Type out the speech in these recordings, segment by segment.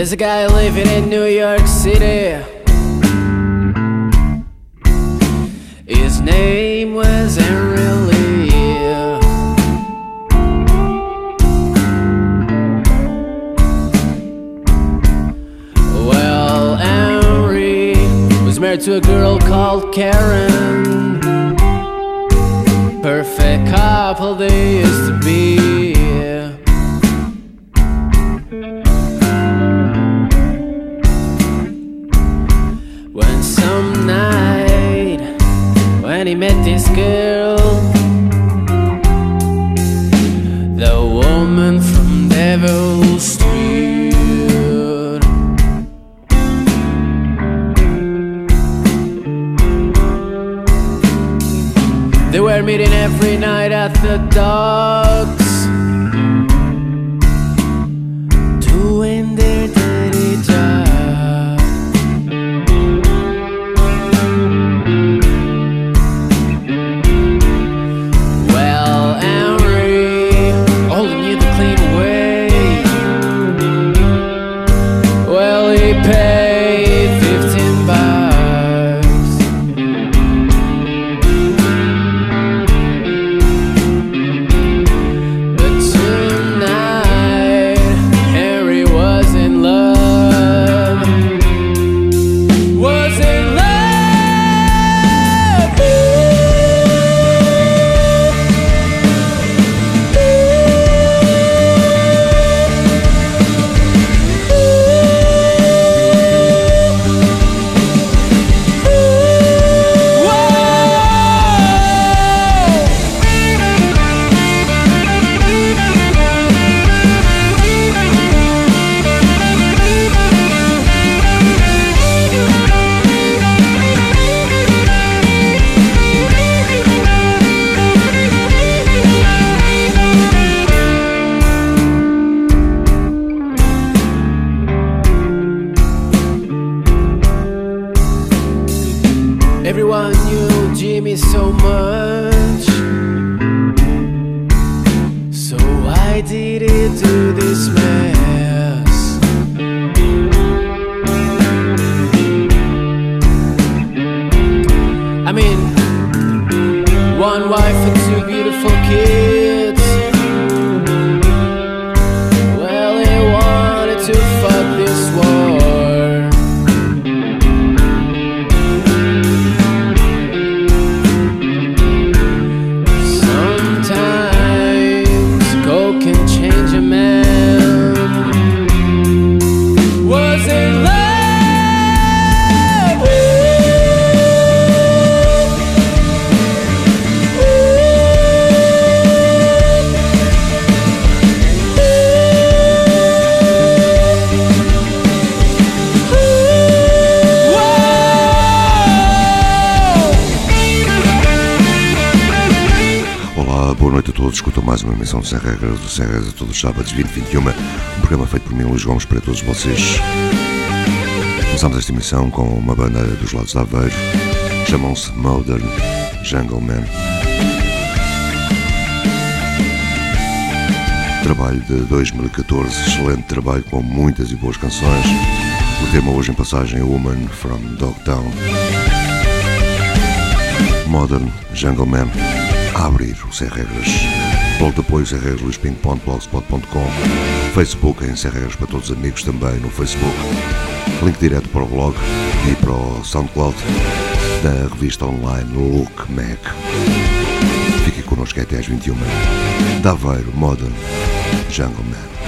There's a guy living in New York City. His name was Henry Lee. Well, Henry was married to a girl called Karen. Perfect couple they used to be. Regras do Sem Regras a todos os sábados 2021, um programa feito por mim, Luís Gomes, para todos vocês. Começamos esta emissão com uma banda dos lados da Aveiro, chamam-se Modern Jungle Man. Trabalho de 2014, excelente trabalho com muitas e boas canções. O tema hoje em passagem é Woman from Dogtown. Modern Jungle Man a abrir o Sem Regras. Blog de apoio Facebook em Sem Regras para todos os amigos também no Facebook. Link direto para o blog e para o SoundCloud da revista online Look Mac. Fique connosco até às 21 Daveiro Modern Jungle Man.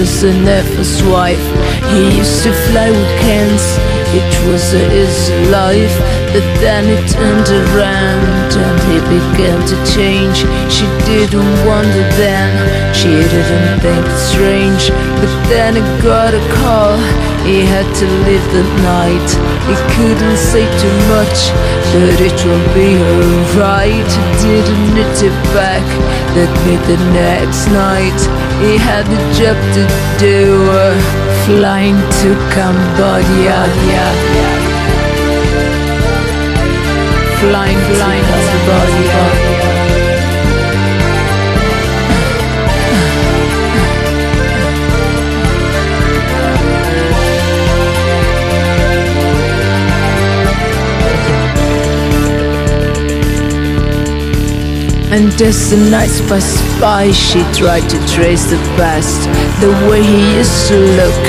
Was an Effa's wife. He used to fly with cans, it was his life. But then it turned around and he began to change. She didn't wonder then, she didn't think it strange. But then he got a call, he had to leave the night. He couldn't say too much, but it will be alright. He didn't need it back, that made the next night. He had a job to do, flying to Cambodia. Flying, flying to Cambodia. And as the nights passed by, she tried to trace the past. The way he used to look,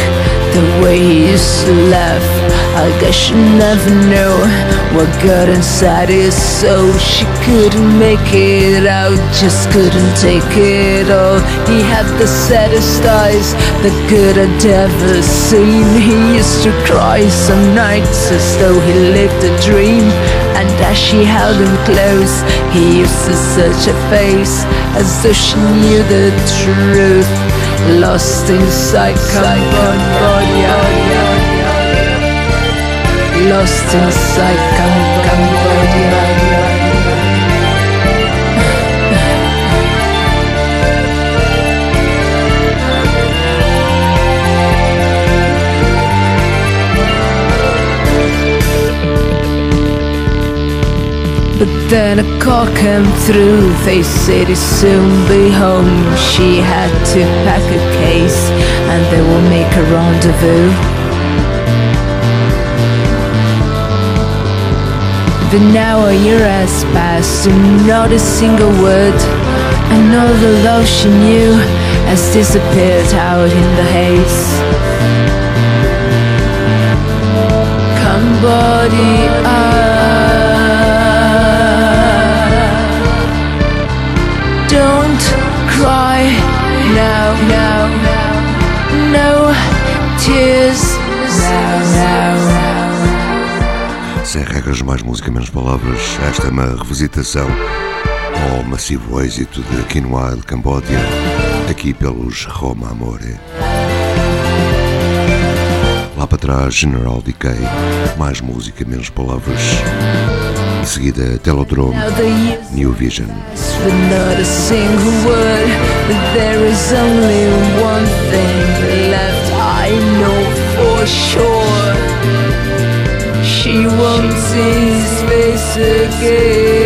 the way he used to laugh. I guess she never knew what got inside his soul. She couldn't make it out, just couldn't take it all. He had the saddest eyes that could have ever seen. He used to cry some nights as though he lived a dream. And as she held him close, he used to search her face as though she knew the truth. Lost inside Cambodia. Lost inside Cambodia. But then a call came through, they said he'd soon be home. She had to pack a case and they will make a rendezvous. But now a year has passed and not a single word. And all the love she knew has disappeared out in the haze. Cambodia. Don't cry now, now, no tears now, now. Sem regras, mais música, menos palavras. Esta é uma revisitação ao massivo êxito de Quinoa de Cambodia, aqui pelos Roma Amore. Lá para trás, General Decay, mais música, menos palavras. Em seguida, Telodrome, New Vision. But not a single word. But there is only one thing left. I know for sure. See his face again.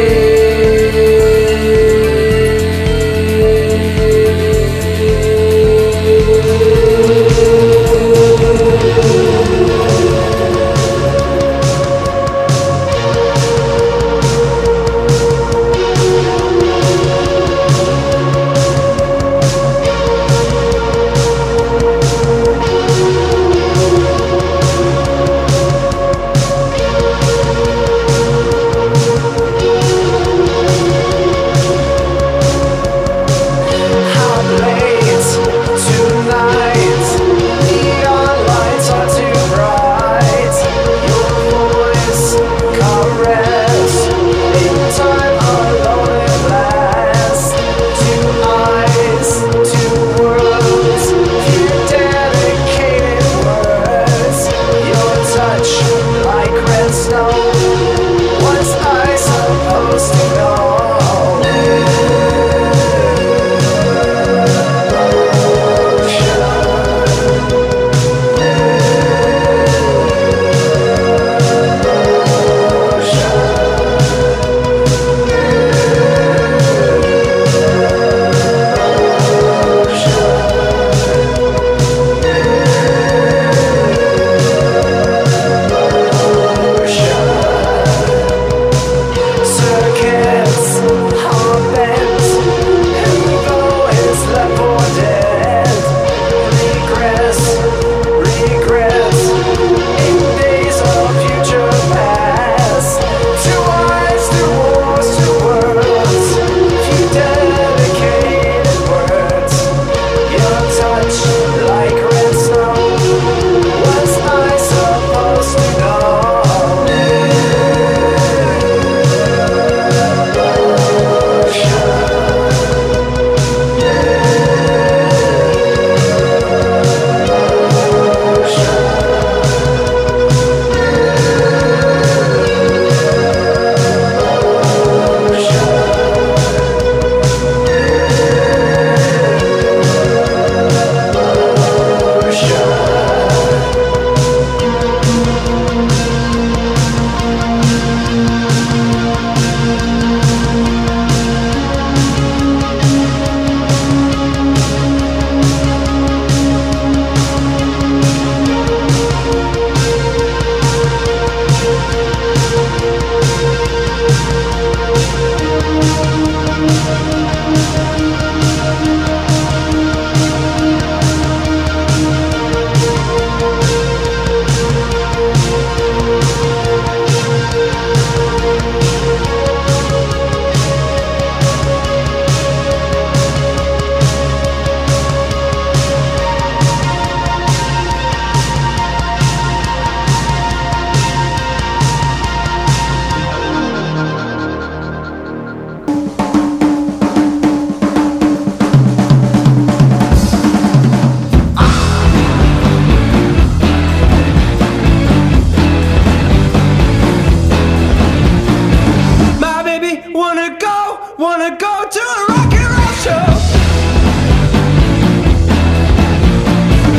Wanna go, wanna go to a rock and roll show.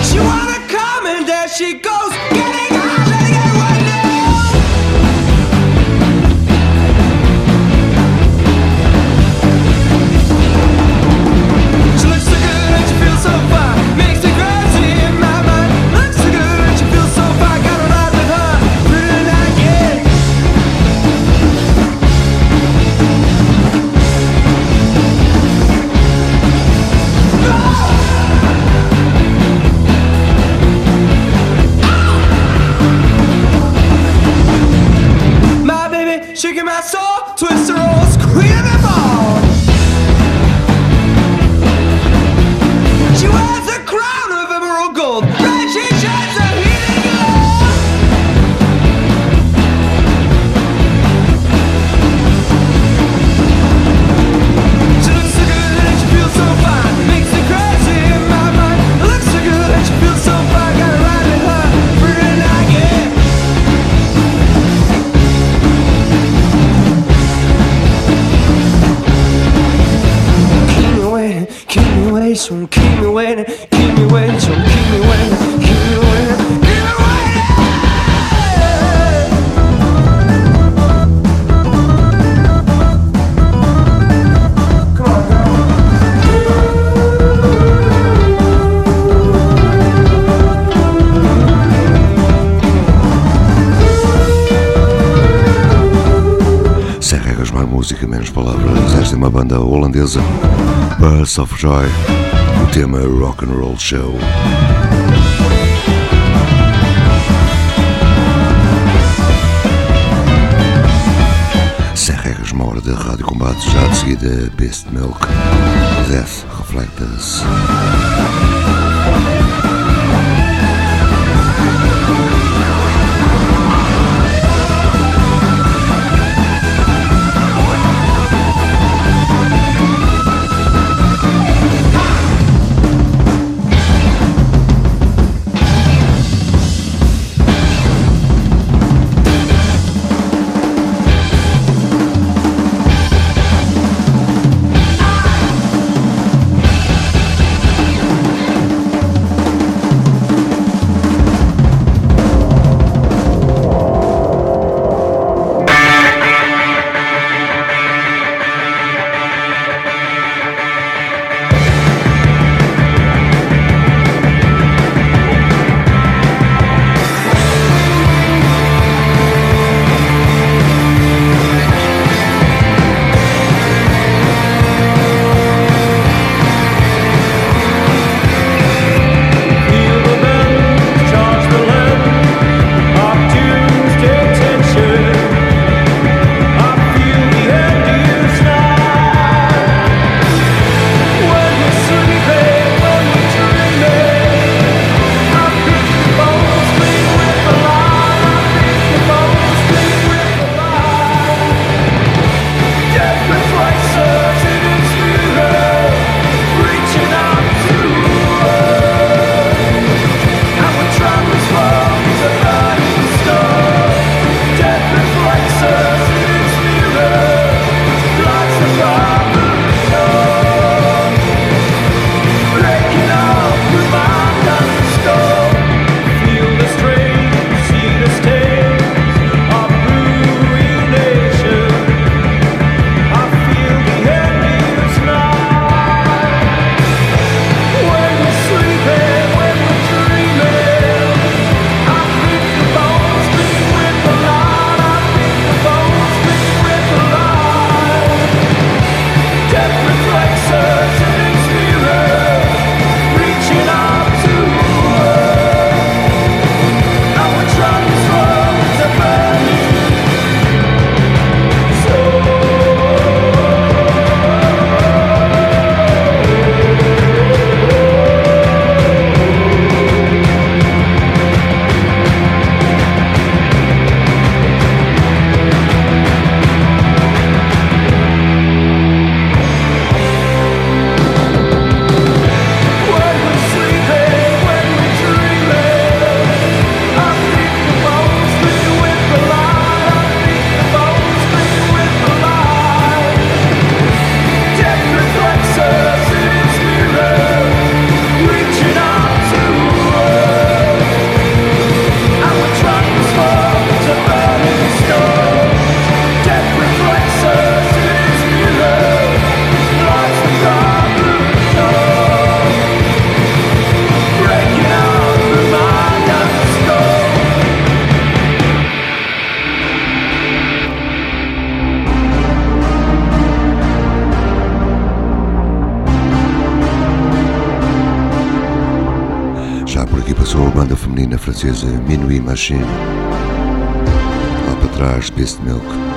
She wanna come and there she goes. inglesa. Burst ah, of Joy, o tema Rock and Roll Show. Sem regras, uma hora de Rádio Combate, já de seguida Beast Milk. Death Reflectors. banda feminina francesa Minuit Machine, lá para trás Beast Milk.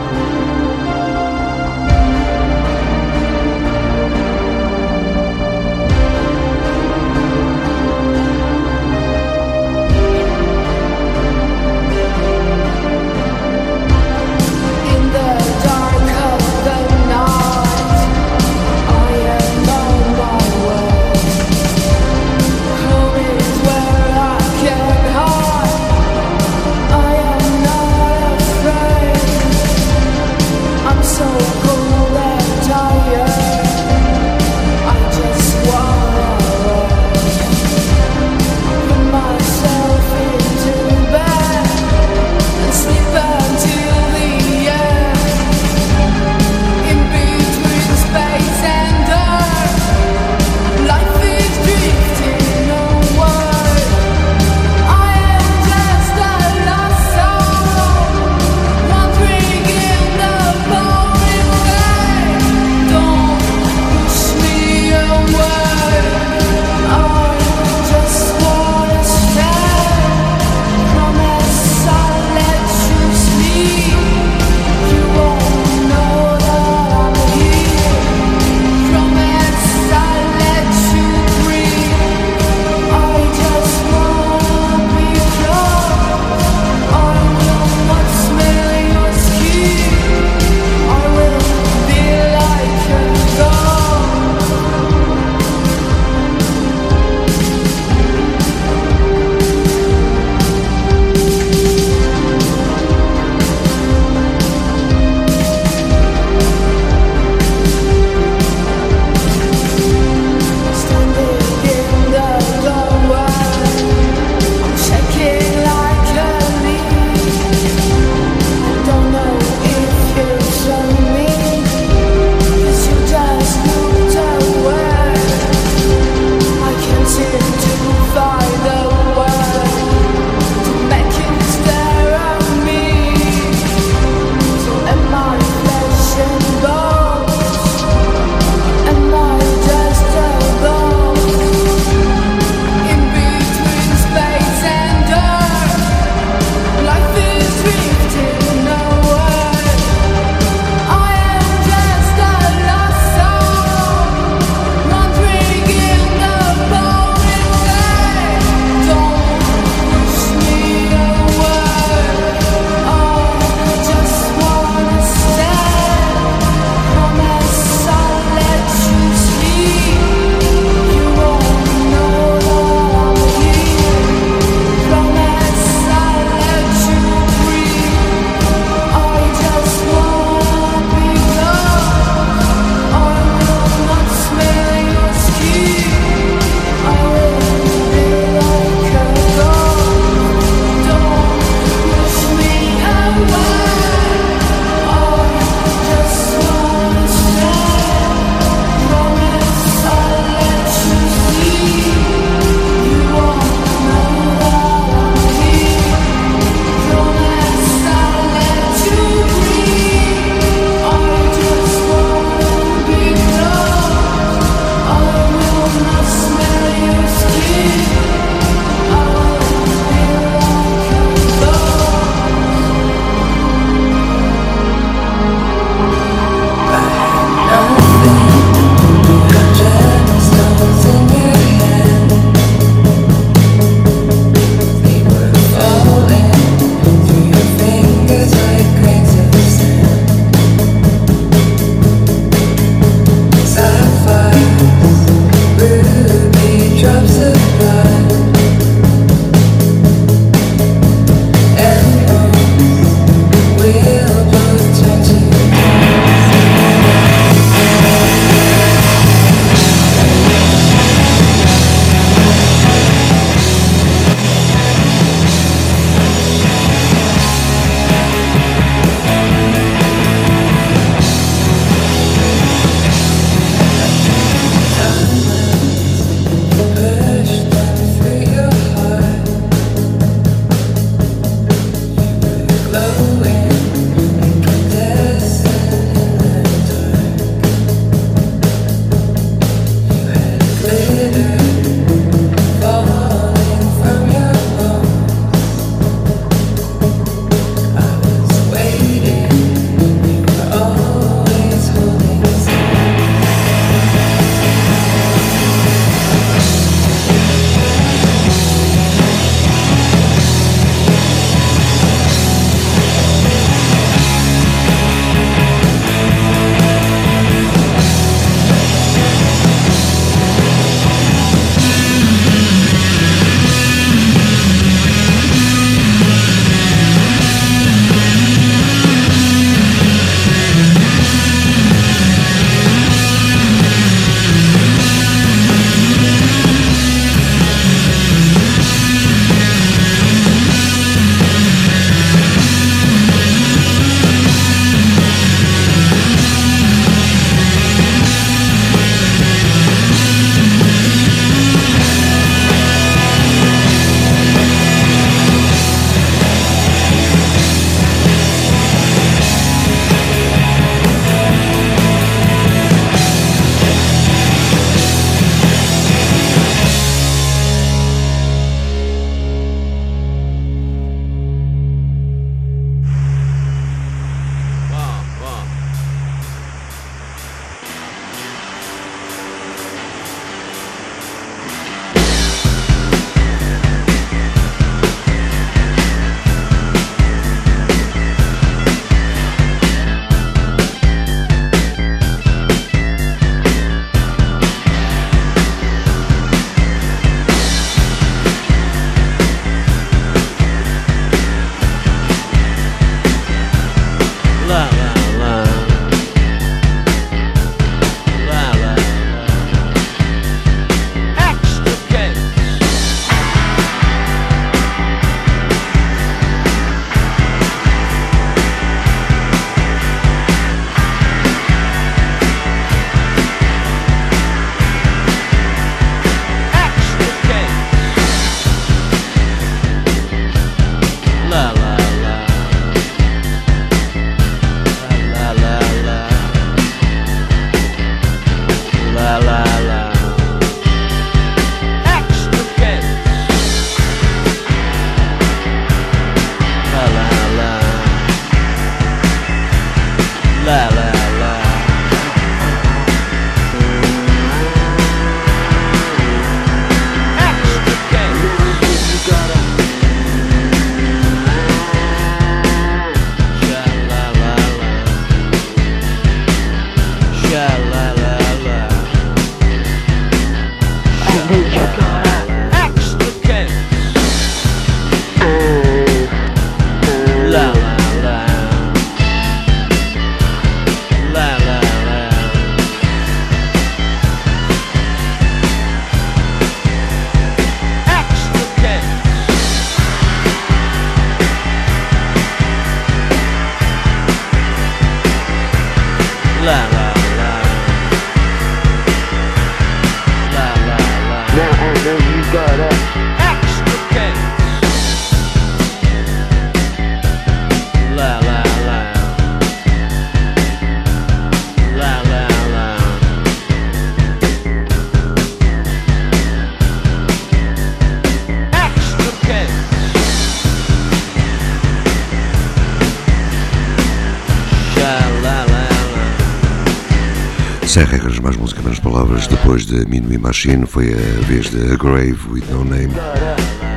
Sem regras, mais música, menos palavras. Depois de Minuit Machine, foi a vez de A Grave with No Name.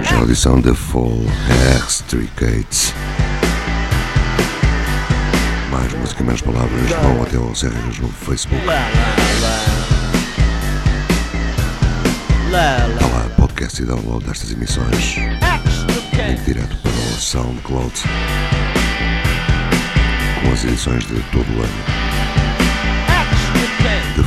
Já a audição da Fall Extricates. Mais música, menos palavras. Vão até ao Sem Regras no Facebook. Há lá podcast e download destas emissões. Link direto para o SoundCloud. Com as edições de todo o ano. The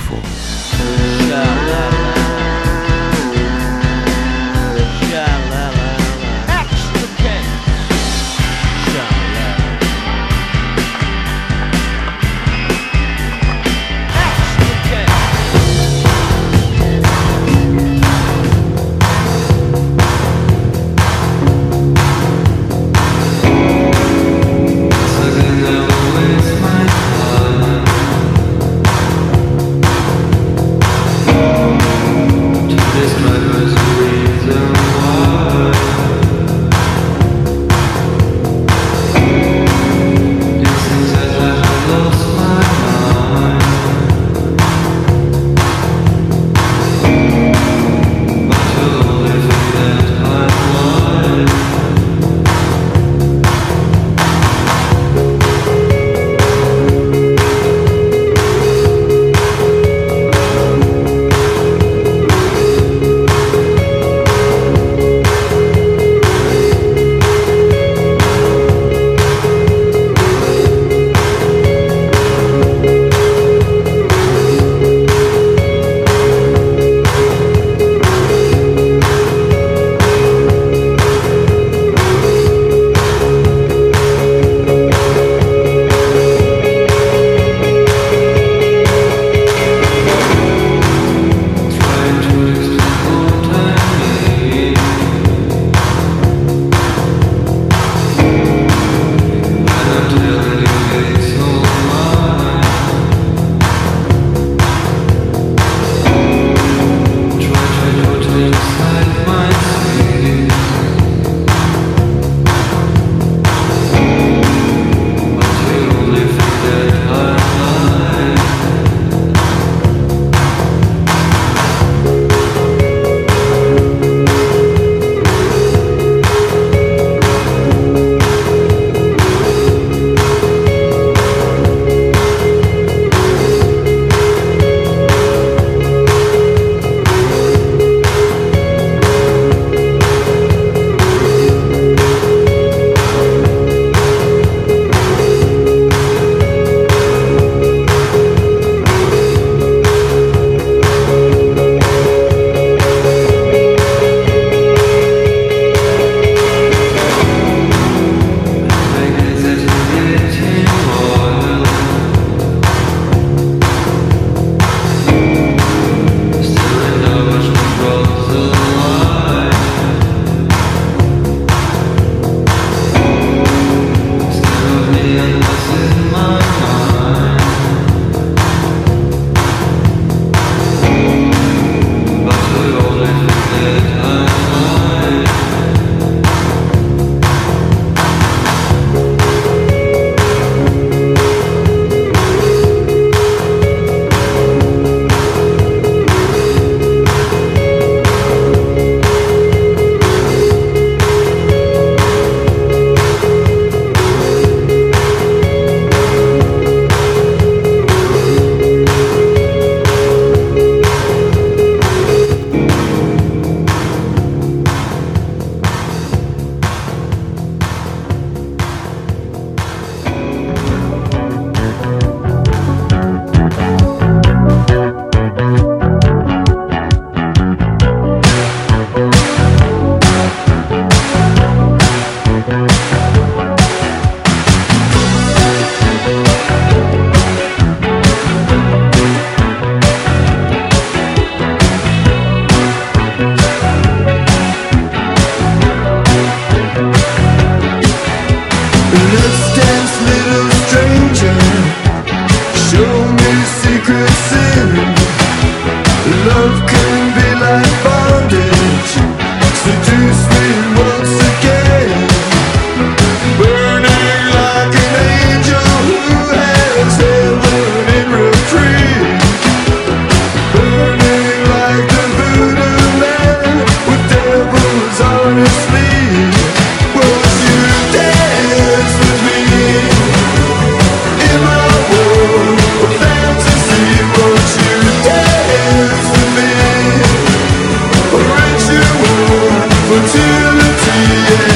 fertility, yeah.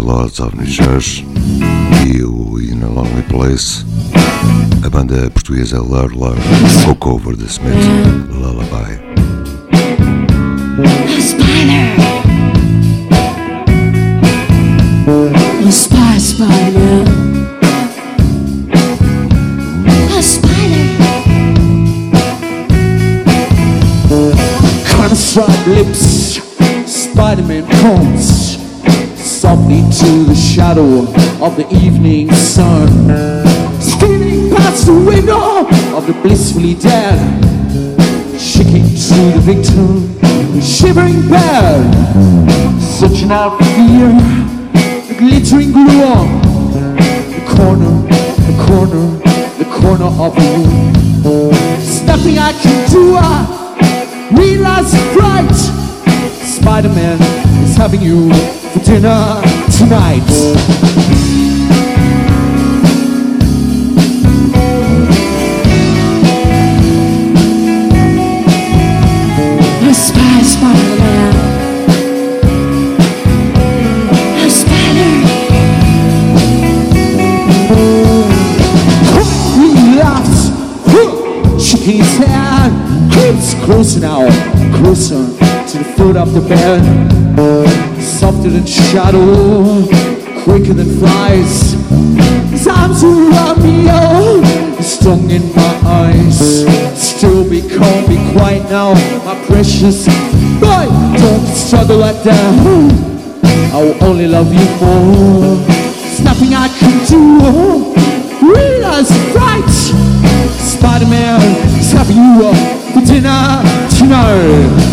Lords of New Church e o In a Lonely Place. A banda portuguesa Lur Lur, o cover de Smith, Lullaby. A spider. Shadow of the evening sun, stealing past the window of the blissfully dead, shaking through the victim, shivering bed, searching out fear, the glittering glue on the corner, the corner, the corner of the room. There's nothing I can do. I realize it's right. Spider-Man is having you for dinner tonight. A spy Spider-Man. A spider. He laughs, huh, shaking his head, creeps closer now, closer to the foot of the bed. Softer than shadow, quicker than flies. His arms around me, oh, tongue in my eyes. Still be calm, be quiet now, my precious boy. Don't struggle like that. I will only love you more. There's nothing I can do. Realize right. Spider-Man is having you up for dinner tonight.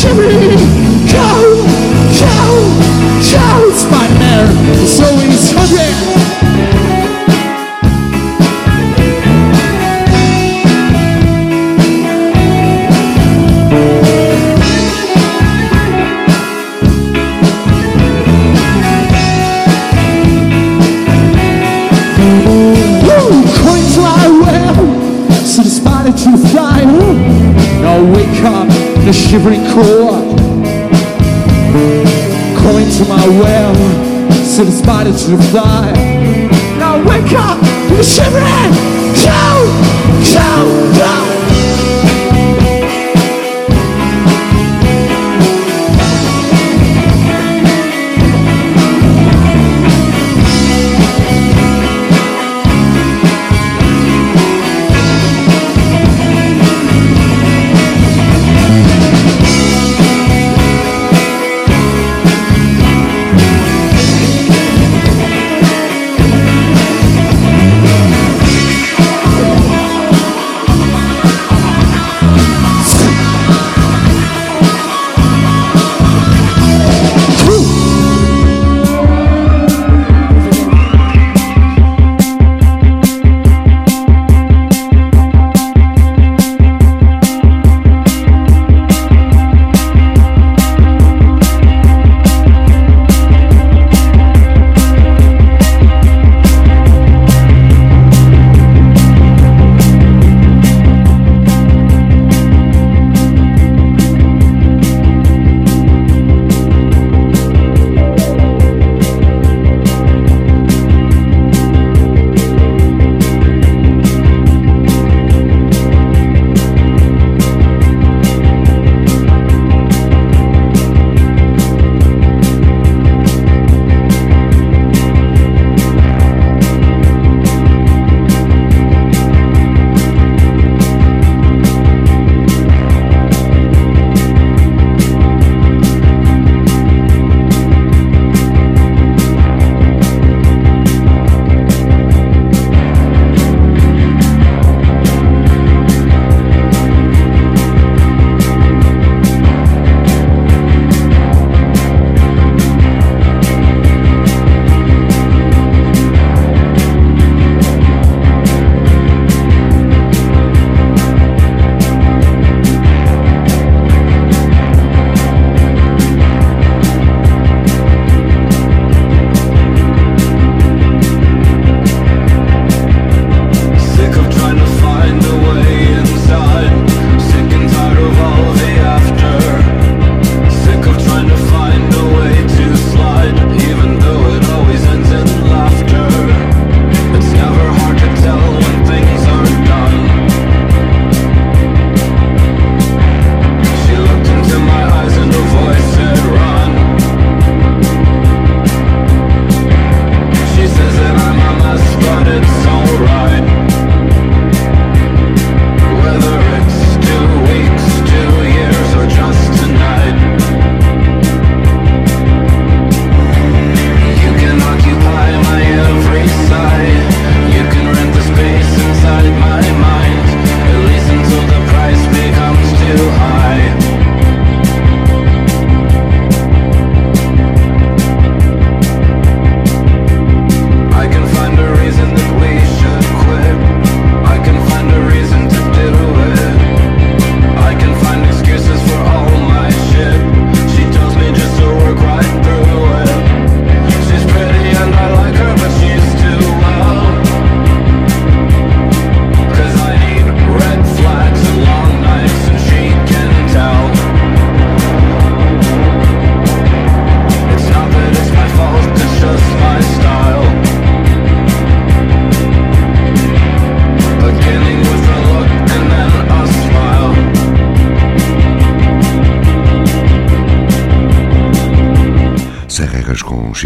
to me. Cow, cow, cow, it's my mare. So intriguing. Coins I well, so despite it you fly, no, we can't the shivering core. Calling to my well, so the spider, to fly. Now wake up, you're shivering! Shout, shout, shout!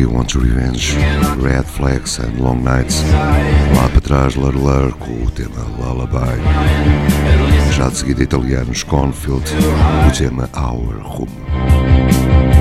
You Want Your Revenge, Red Flags and Long Nights. Lá para trás, Larlar com o tema Lullaby. Já de seguida, italianos Confield, o tema Our Room.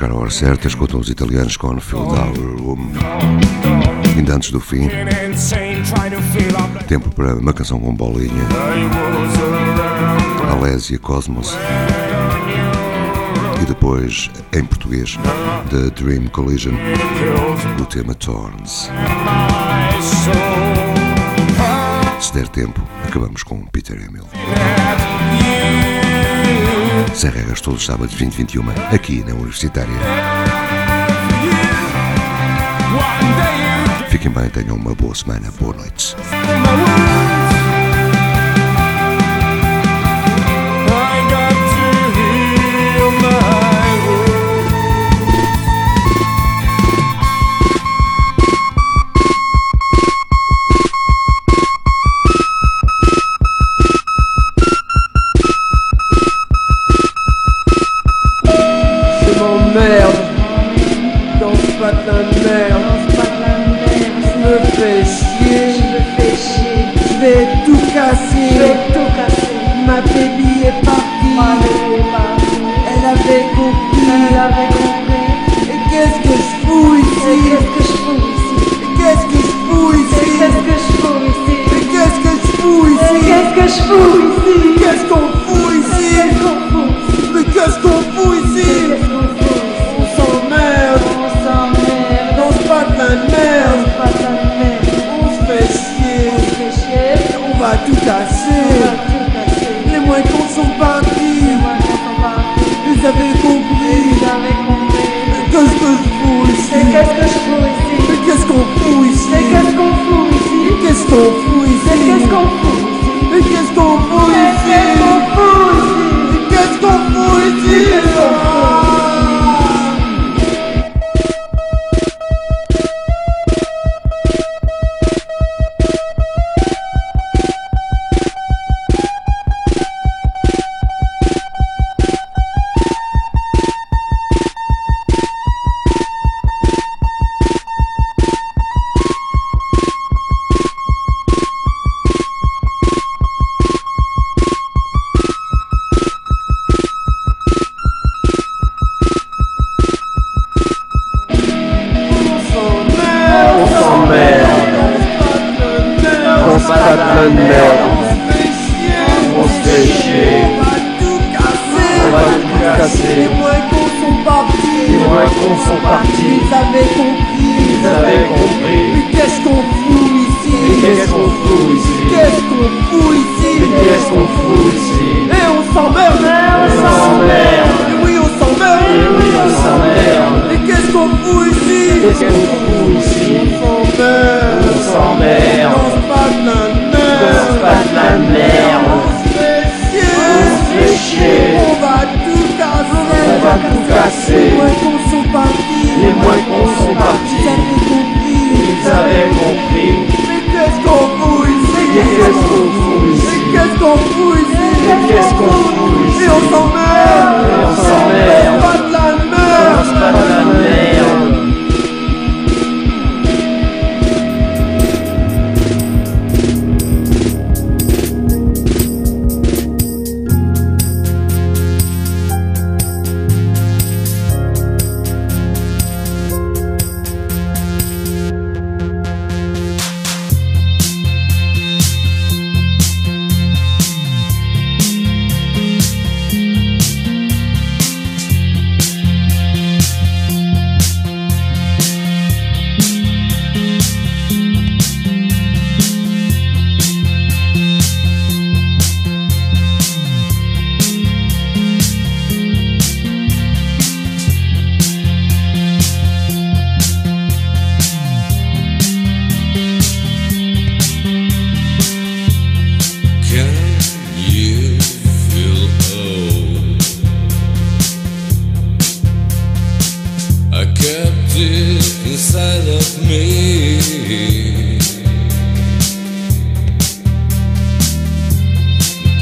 fechar a hora certa, escutam os italianos com Phil Our Room. Ainda antes do fim, tempo para uma canção com bolinha. Alésia Cosmos. E depois, em português, The Dream Collision, o tema Torns. Se der tempo, acabamos com Peter Emil. Sem regras, todos os sábados 2021, aqui na Universitária. Fiquem bem, tenham uma boa semana, boa noite. ta mère, me fais chier, je fais chier, je vais tout casser, je vais tout casser. Ma baby est partie, ma baby est partie. Elle avait compris, elle avait compris. Et qu'est-ce que je fous ici? Et qu'est-ce que je fous ici? Et qu'est-ce que je fous ici? Et qu'est-ce que je fous ici? Et qu'est-ce que je fous ici? Et qu'est-ce que je fous ici? confuso. Pessoas confusas.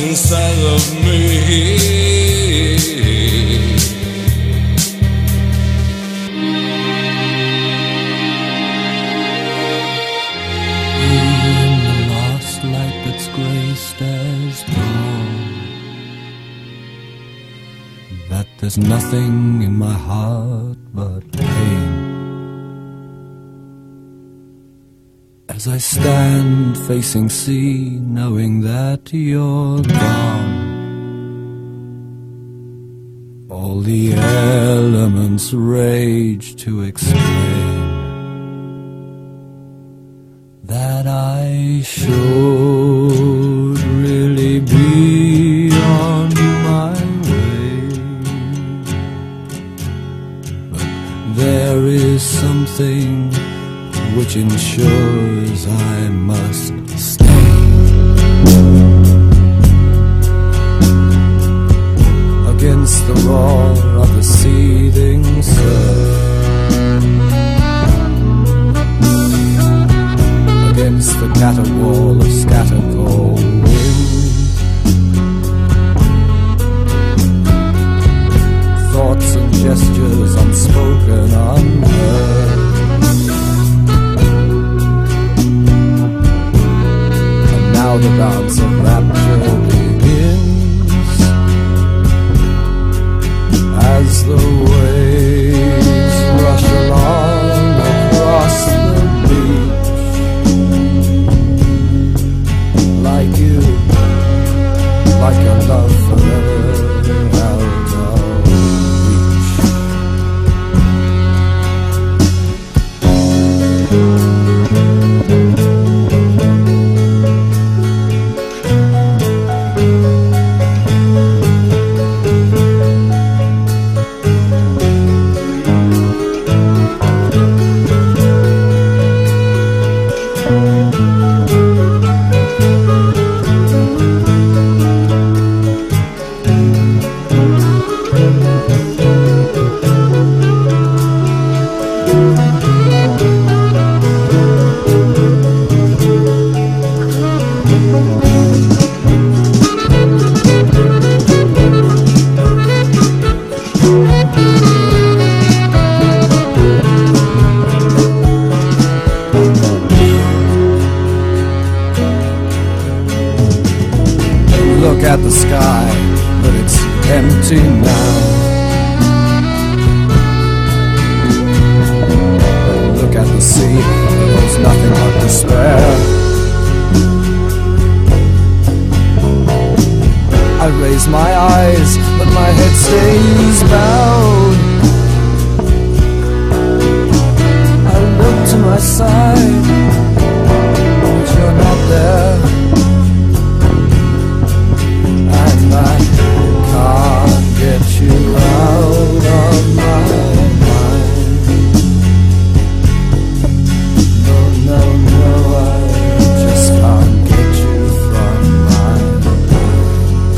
inside of me. in the last light that's graced as dawn. That there's nothing in my heart but As I stand facing sea, knowing that you're gone. All the elements rage to explain that I should really be on my way. But there is something which ensures I must stay. Against the roar of the seething surf. against the caterwall of scattered cold wind. Thoughts and gestures unspoken, unheard. Now the dance of rapture begins as the waves rush along across the beach. Like you, like a